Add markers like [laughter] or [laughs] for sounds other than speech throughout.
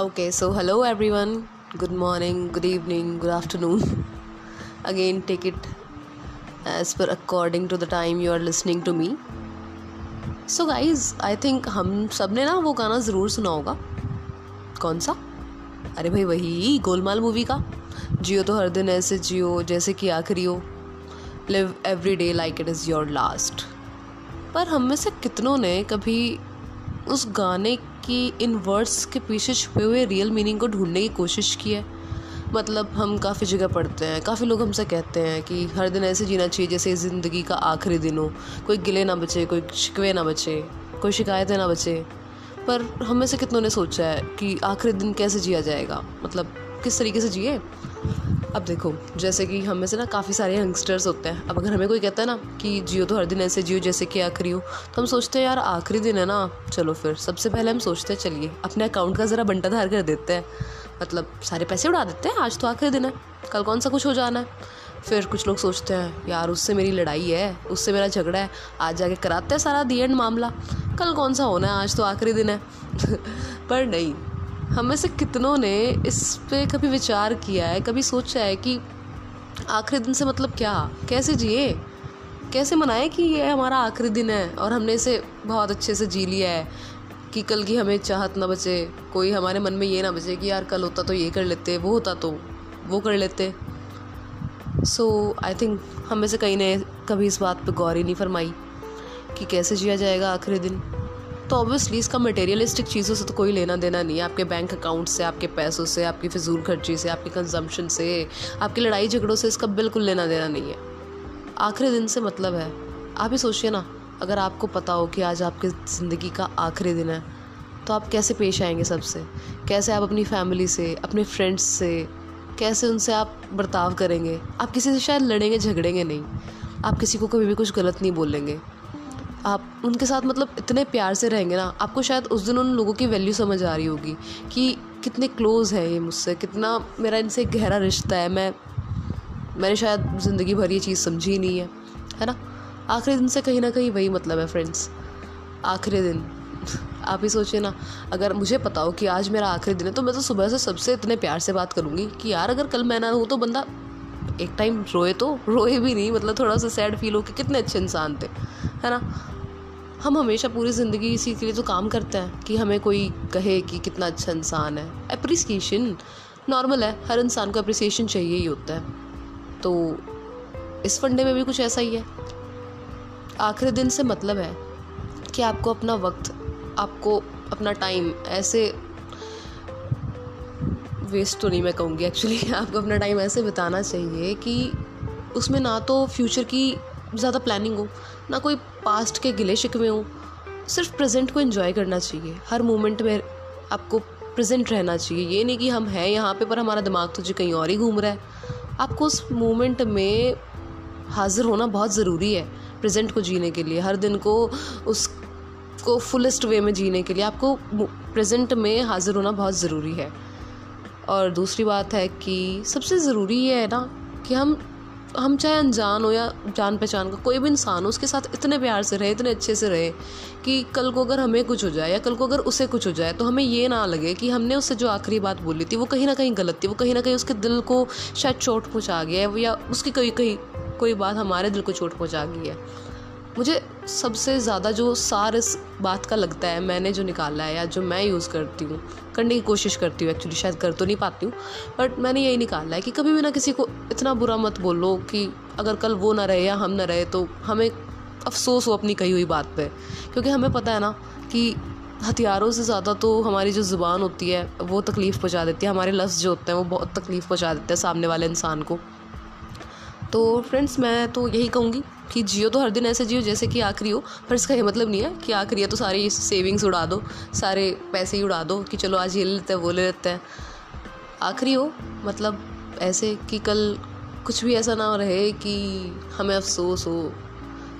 Okay so hello everyone good morning good evening good afternoon again take it as per according to the time you are listening to me so guys I think हम सबने ना वो गाना ज़रूर सुना होगा। कौन सा? अरे भाई, वही गोलमाल मूवी का। जियो तो हर दिन ऐसे जियो, जैसे कि आखिरी हो। Live every day like it is your last पर हम में से कितनों ने कभी उस गाने की इन वर्ड्स के पीछे छुपे हुए रियल मीनिंग को ढूँढने की कोशिश की है। मतलब हम काफ़ी जगह पढ़ते हैं, काफ़ी लोग हमसे कहते हैं कि हर दिन ऐसे जीना चाहिए जैसे ज़िंदगी का आखिरी दिन हो। कोई गिले ना बचे, कोई शिकवे ना बचे, कोई शिकायतें ना बचे। पर हम से कितनों ने सोचा है कि आखिरी दिन कैसे जिया जाएगा? मतलब किस तरीके से जिए? अब देखो, जैसे कि हम में से ना काफ़ी सारे यंगस्टर्स होते हैं। अब अगर हमें कोई कहता है ना कि जियो तो हर दिन ऐसे जियो जैसे कि आखिरी हो तो हम सोचते हैं, यार, आखिरी दिन है ना, चलो फिर। सबसे पहले हम सोचते हैं, चलिए, अपने अकाउंट का ज़रा बंटा धार कर देते हैं। मतलब सारे पैसे उड़ा देते हैं, आज तो आखिरी दिन है, कल कौन सा कुछ हो जाना है? फिर कुछ लोग सोचते हैं, यार, उससे मेरी लड़ाई है, उससे मेरा झगड़ा है, आज जाके कराते हैं सारा दी एंड मामला, कल कौन सा होना है, आज तो आखिरी दिन है। [laughs] पर नहीं हम में से कितनों ने इस पे कभी विचार किया है, कभी सोचा है कि आखिरी दिन से मतलब क्या? कैसे जिए? कैसे मनाए कि ये हमारा आखिरी दिन है और हमने इसे बहुत अच्छे से जी लिया है कि कल की हमें चाहत ना बचे, कोई हमारे मन में ये ना बचे कि यार कल होता तो ये कर लेते, वो होता तो वो कर लेते। सो आई थिंक हमें से कहीं ने कभी इस बात पे गौर ही नहीं फरमाई कि कैसे जिया जाएगा आखिरी दिन। तो ऑब्वियसली इसका मटेरियलिस्टिक चीज़ों से तो कोई लेना देना नहीं है। आपके बैंक अकाउंट से, आपके पैसों से, आपकी फिजूल खर्ची से, आपके कंजम्पशन से, आपकी लड़ाई झगड़ों से इसका बिल्कुल लेना देना नहीं है। आखिरी दिन से मतलब है। आप ही सोचिए ना, अगर आपको पता हो कि आज आपकी ज़िंदगी का आखिरी दिन है तो आप कैसे पेश आएँगे सबसे? कैसे आप अपनी फैमिली से, अपने फ्रेंड्स से, कैसे उनसे आप बर्ताव करेंगे? आप किसी से शायद लड़ेंगे, झगड़ेंगे नहीं। आप किसी को कभी भी कुछ गलत नहीं बोलेंगे। आप उनके साथ मतलब इतने प्यार से रहेंगे ना, आपको शायद उस दिन उन लोगों की वैल्यू समझ आ रही होगी कि कितने क्लोज़ है ये मुझसे, कितना मेरा इनसे गहरा रिश्ता है, मैं, मैंने शायद ज़िंदगी भर ये चीज़ समझी नहीं है है ना? आखिरी दिन से कहीं ना कहीं वही मतलब है फ्रेंड्स आखिरी दिन. आप ही सोचिए ना, अगर मुझे पता हो कि आज मेरा आखिरी दिन है तो मैं तो सुबह से सबसे इतने प्यार से बात करूँगी कि यार, अगर कल मैं ना हूँ तो बंदा एक टाइम रोए तो रोए भी नहीं मतलब थोड़ा सा सैड फील हो कि कितने अच्छे इंसान थे, है ना? हम हमेशा पूरी ज़िंदगी इसी के लिए तो काम करते हैं कि हमें कोई कहे कि कितना अच्छा इंसान है। अप्रिसिएशन नॉर्मल है, हर इंसान को अप्रिसिएशन चाहिए ही होता है। तो इस फंडे में भी कुछ ऐसा ही है। आखिरी दिन से मतलब है कि आपको अपना वक्त, आपको अपना टाइम ऐसे वेस्ट तो नहीं मैं कहूँगी एक्चुअली [laughs] आपको अपना टाइम ऐसे बिताना चाहिए कि उसमें ना तो फ्यूचर की ज़्यादा प्लानिंग हो, ना कोई पास्ट के गिले शिकवे हों. सिर्फ़ प्रेजेंट को एंजॉय करना चाहिए. हर मोमेंट में आपको प्रेजेंट रहना चाहिए. ये नहीं कि हम हैं यहाँ पे, पर हमारा दिमाग तो जी कहीं और ही घूम रहा है. आपको उस मोमेंट में हाजिर होना बहुत ज़रूरी है प्रेजेंट को जीने के लिए. हर दिन को उस को फुलेस्ट वे में जीने के लिए आपको प्रेजेंट में हाजिर होना बहुत ज़रूरी है. और दूसरी बात है कि सबसे ज़रूरी ये है ना कि हम हम चाहे अनजान हो या जान पहचान का, कोई भी इंसान हो, उसके साथ इतने प्यार से रहे, इतने अच्छे से रहे कि कल को अगर हमें कुछ हो जाए या कल को अगर उसे कुछ हो जाए तो हमें ये ना लगे कि हमने उससे जो आखिरी बात बोली थी, वो कहीं ना कहीं गलत थी, वो कहीं ना कहीं उसके दिल को शायद चोट पहुँचा गया है, या उसकी कहीं कहीं, कोई बात हमारे दिल को चोट पहुँचा गई है। मुझे सबसे ज़्यादा जो सार इस बात का लगता है, मैंने जो निकाला है या जो मैं यूज़ करती हूँ, करने की कोशिश करती हूँ एक्चुअली शायद कर तो नहीं पाती हूँ बट मैंने यही निकाला है कि कभी भी ना किसी को इतना बुरा मत बोलो कि अगर कल वो ना रहे या हम ना रहे तो हमें अफसोस हो अपनी कही हुई बात पे। क्योंकि हमें पता है ना कि हथियारों से ज़्यादा तो हमारी जो ज़ुबान होती है, वो तकलीफ़ पहुँचा देती है, हमारे लफ्ज़ जो होते हैं, वो बहुत तकलीफ़ पहुँचा देते हैं सामने वाले इंसान को। तो फ्रेंड्स मैं तो यही कहूँगी कि जियो तो हर दिन ऐसे जियो जैसे कि आखिरी हो, पर इसका ये मतलब नहीं है कि आखिरी है तो सारी सेविंग्स उड़ा दो, सारे पैसे ही उड़ा दो कि चलो आज ये ले लेते हैं, वो ले लेते हैं। आखिरी हो मतलब ऐसे कि कल कुछ भी ऐसा ना रहे कि हमें अफसोस हो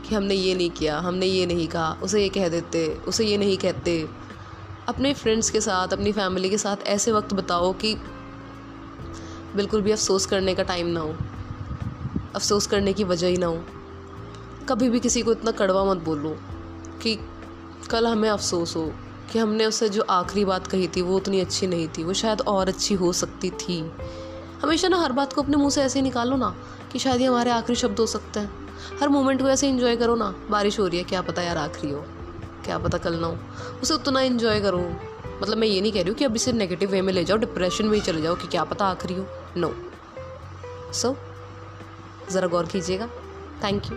कि हमने ये नहीं किया, हमने ये नहीं कहा, उसे ये कह देते, उसे ये नहीं कहते। अपने फ्रेंड्स के साथ, अपनी फैमिली के साथ ऐसे वक्त बताओ कि बिल्कुल भी अफसोस करने का टाइम ना हो, अफसोस करने की वजह ही ना हो। कभी भी किसी को इतना कड़वा मत बोलो कि कल हमें अफसोस हो कि हमने उससे जो आखिरी बात कही थी, वो उतनी अच्छी नहीं थी, वो शायद और अच्छी हो सकती थी। हमेशा ना हर बात को अपने मुँह से ऐसे निकालो ना कि शायद ये हमारे आखिरी शब्द हो सकते हैं। हर मोमेंट को ऐसे इन्जॉय करो ना, बारिश हो रही है, क्या पता यार आखिरी हो, क्या पता कल ना हो। उसे उतना इन्जॉय करो। मतलब मैं ये नहीं कह रही हूँ कि अब इसे नेगेटिव वे में ले जाओ डिप्रेशन में ही चले जाओ कि क्या पता आखिरी हो। नो सो ज़रा गौर कीजिएगा। Thank you